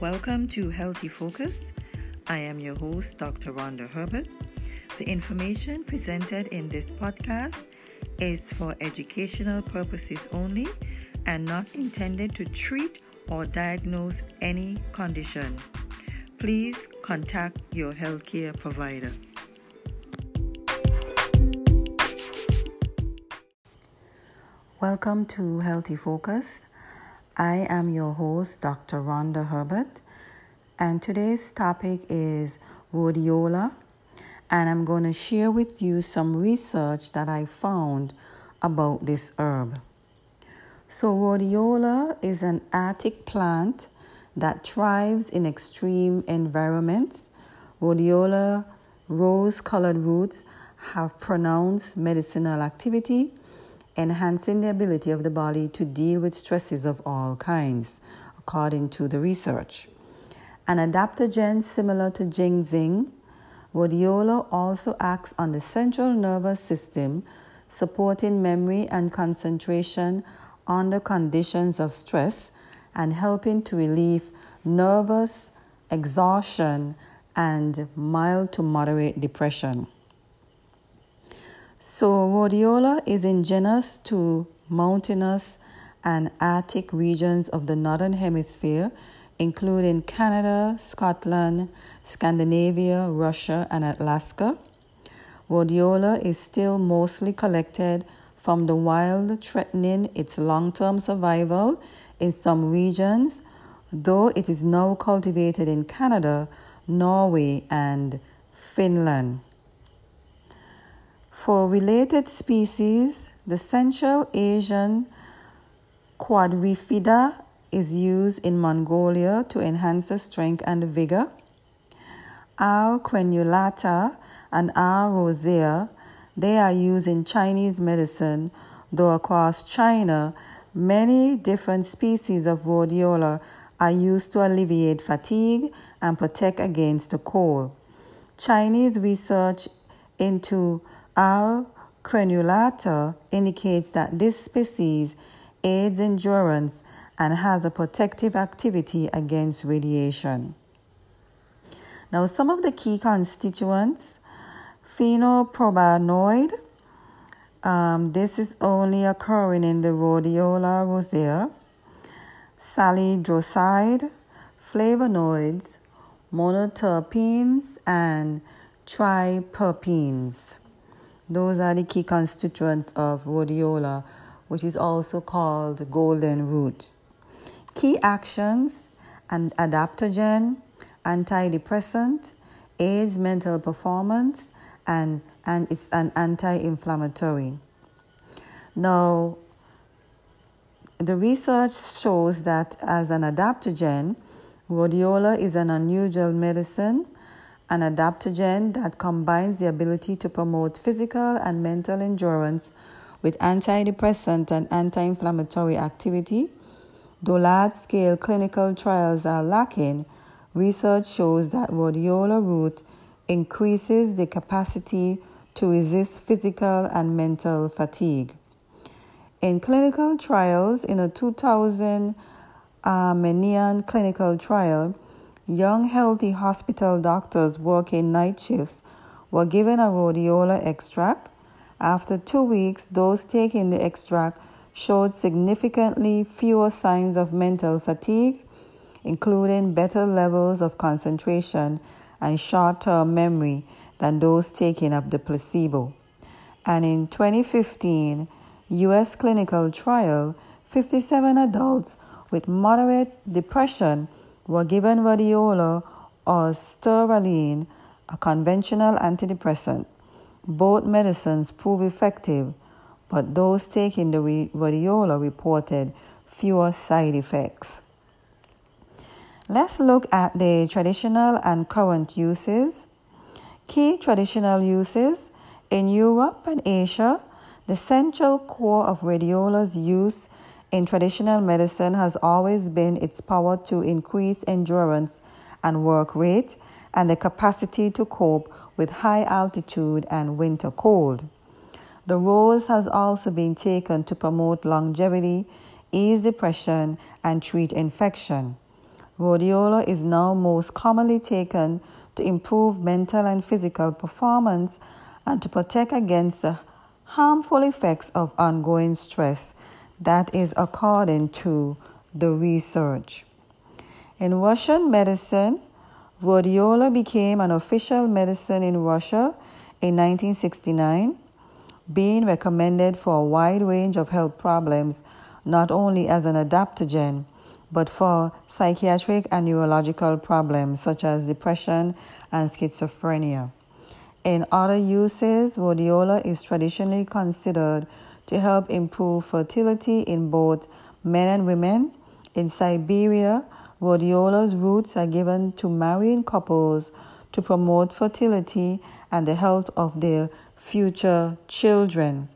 Welcome to Healthy Focus. I am your host, Dr. Rhonda Herbert. The information presented in this podcast is for educational purposes only and not intended to treat or diagnose any condition. Please contact your healthcare provider. Welcome to Healthy Focus. I am your host, Dr. Rhonda Herbert, and today's topic is rhodiola. And I'm going to share with you some research that I found about this herb. So, rhodiola is an Arctic plant that thrives in extreme environments. Rhodiola rose colored roots have pronounced medicinal activity, enhancing the ability of the body to deal with stresses of all kinds, according to the research. An adaptogen similar to ginseng, rhodiola also acts on the central nervous system, supporting memory and concentration under conditions of stress and helping to relieve nervous exhaustion and mild to moderate depression. So, rhodiola is indigenous to mountainous and Arctic regions of the Northern Hemisphere, including Canada, Scotland, Scandinavia, Russia, and Alaska. Rhodiola is still mostly collected from the wild, threatening its long term survival in some regions, though it is now cultivated in Canada, Norway, and Finland. For related species, the Central Asian quadrifida is used in Mongolia to enhance the strength and vigor. R. crenulata and R. rosea they are used in Chinese medicine, though across China, many different species of rhodiola are used to alleviate fatigue and protect against the cold. Chinese research into R. crenulata indicates that this species aids endurance and has a protective activity against radiation. Now, some of the key constituents Phenylpropanoid. Um, this is only occurring in the rhodiola rosea. Salidroside, flavonoids, monoterpenes, and triterpenes. Those are the key constituents of rhodiola, which is also called golden root. Key actions and adaptogen, antidepressant, aids mental performance, and, and it's an anti inflammatory. Now, the research shows that as an adaptogen, rhodiola is an unusual medicine, an adaptogen that combines the ability to promote physical and mental endurance with antidepressant and anti inflammatory activity. Though large scale clinical trials are lacking, research shows that rhodiola root increases the capacity to resist physical and mental fatigue. In clinical trials, in a 2000 Armenian clinical trial, young healthy hospital doctors working night shifts were given a rhodiola extract. After two weeks, those taking the extract showed significantly fewer signs of mental fatigue, including better levels of concentration and short term memory than those taking up the placebo. And in 2015, US clinical trial, 57 adults with moderate depression were given rhodiola or sertraline, a conventional antidepressant. Both medicines proved effective, but those taking the rhodiola reported fewer side effects. Let's look at the traditional and current uses. Key traditional uses in Europe and Asia, the central core of rhodiola's use in traditional medicine has always been its power to increase endurance and work rate and the capacity to cope with high altitude and winter cold. The rose has also been taken to promote longevity, ease depression, and treat infection. Rhodiola is now most commonly taken to improve mental and physical performance and to protect against the harmful effects of ongoing stress. That is according to the research. In Russian medicine, rhodiola became an official medicine in Russia in 1969, being recommended for a wide range of health problems, not only as an adaptogen, but for psychiatric and neurological problems such as depression and schizophrenia. In other uses, rhodiola is traditionally considered to help improve fertility in both men and women. In Siberia, Rhodiola's roots are given to marrying couples to promote fertility and the health of their future children.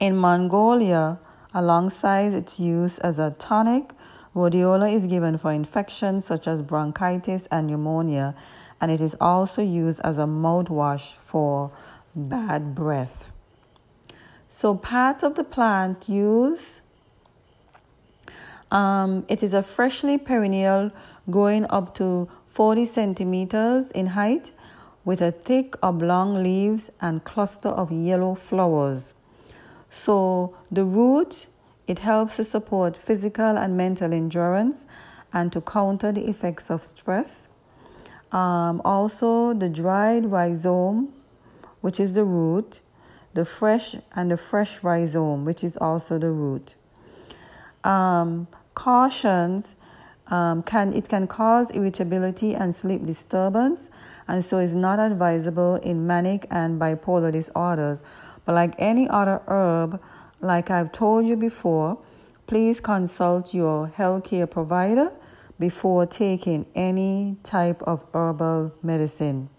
In Mongolia, alongside its use as a tonic, rhodiola is given for infections such as bronchitis and pneumonia, and it is also used as a mouthwash for bad breath. So, parts of the plant used um, it is a freshly perennial growing up to 40 centimeters in height with a thick oblong leaves and cluster of yellow flowers. So the root it helps to support physical and mental endurance and to counter the effects of stress. Um, also, the dried rhizome, which is the root, the fresh and the fresh rhizome, which is also the root. Um, cautions um, can it can cause irritability and sleep disturbance, and so is not advisable in manic and bipolar disorders. But like any other herb, like I've told you before, please consult your healthcare provider before taking any type of herbal medicine.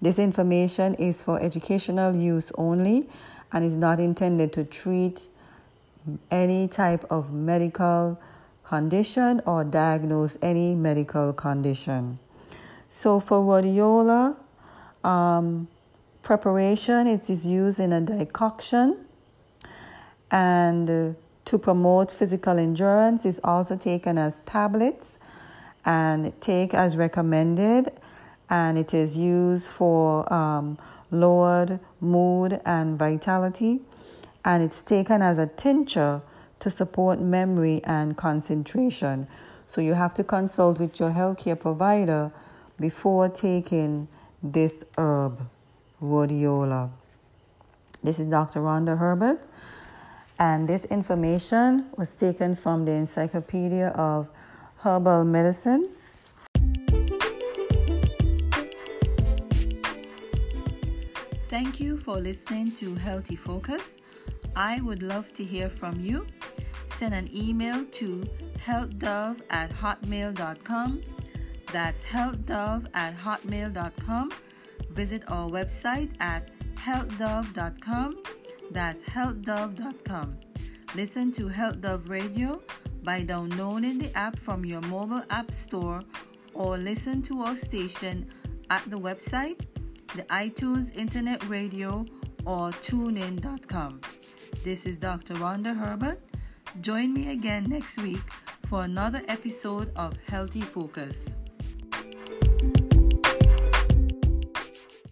This information is for educational use only and is not intended to treat any type of medical condition or diagnose any medical condition. So for rhodiola um, preparation, it is used in a decoction and uh, to promote physical endurance is also taken as tablets and take as recommended and it is used for um, lowered mood and vitality and it's taken as a tincture to support memory and concentration. So you have to consult with your healthcare provider before taking this herb, rhodiola. This is Dr. Rhonda Herbert, and this information was taken from the Encyclopedia of Herbal Medicine. Thank you for listening to Healthy Focus. I would love to hear from you. Send an email to healthdove at hotmail.com. That's healthdove at hotmail.com. Visit our website at healthdove.com. That's healthdove.com. Listen to Health Dove Radio by downloading the app from your mobile app store or listen to our station at the website, the iTunes Internet Radio, or tunein.com. This is Dr. Rhonda Herbert. Join me again next week for another episode of Healthy Focus.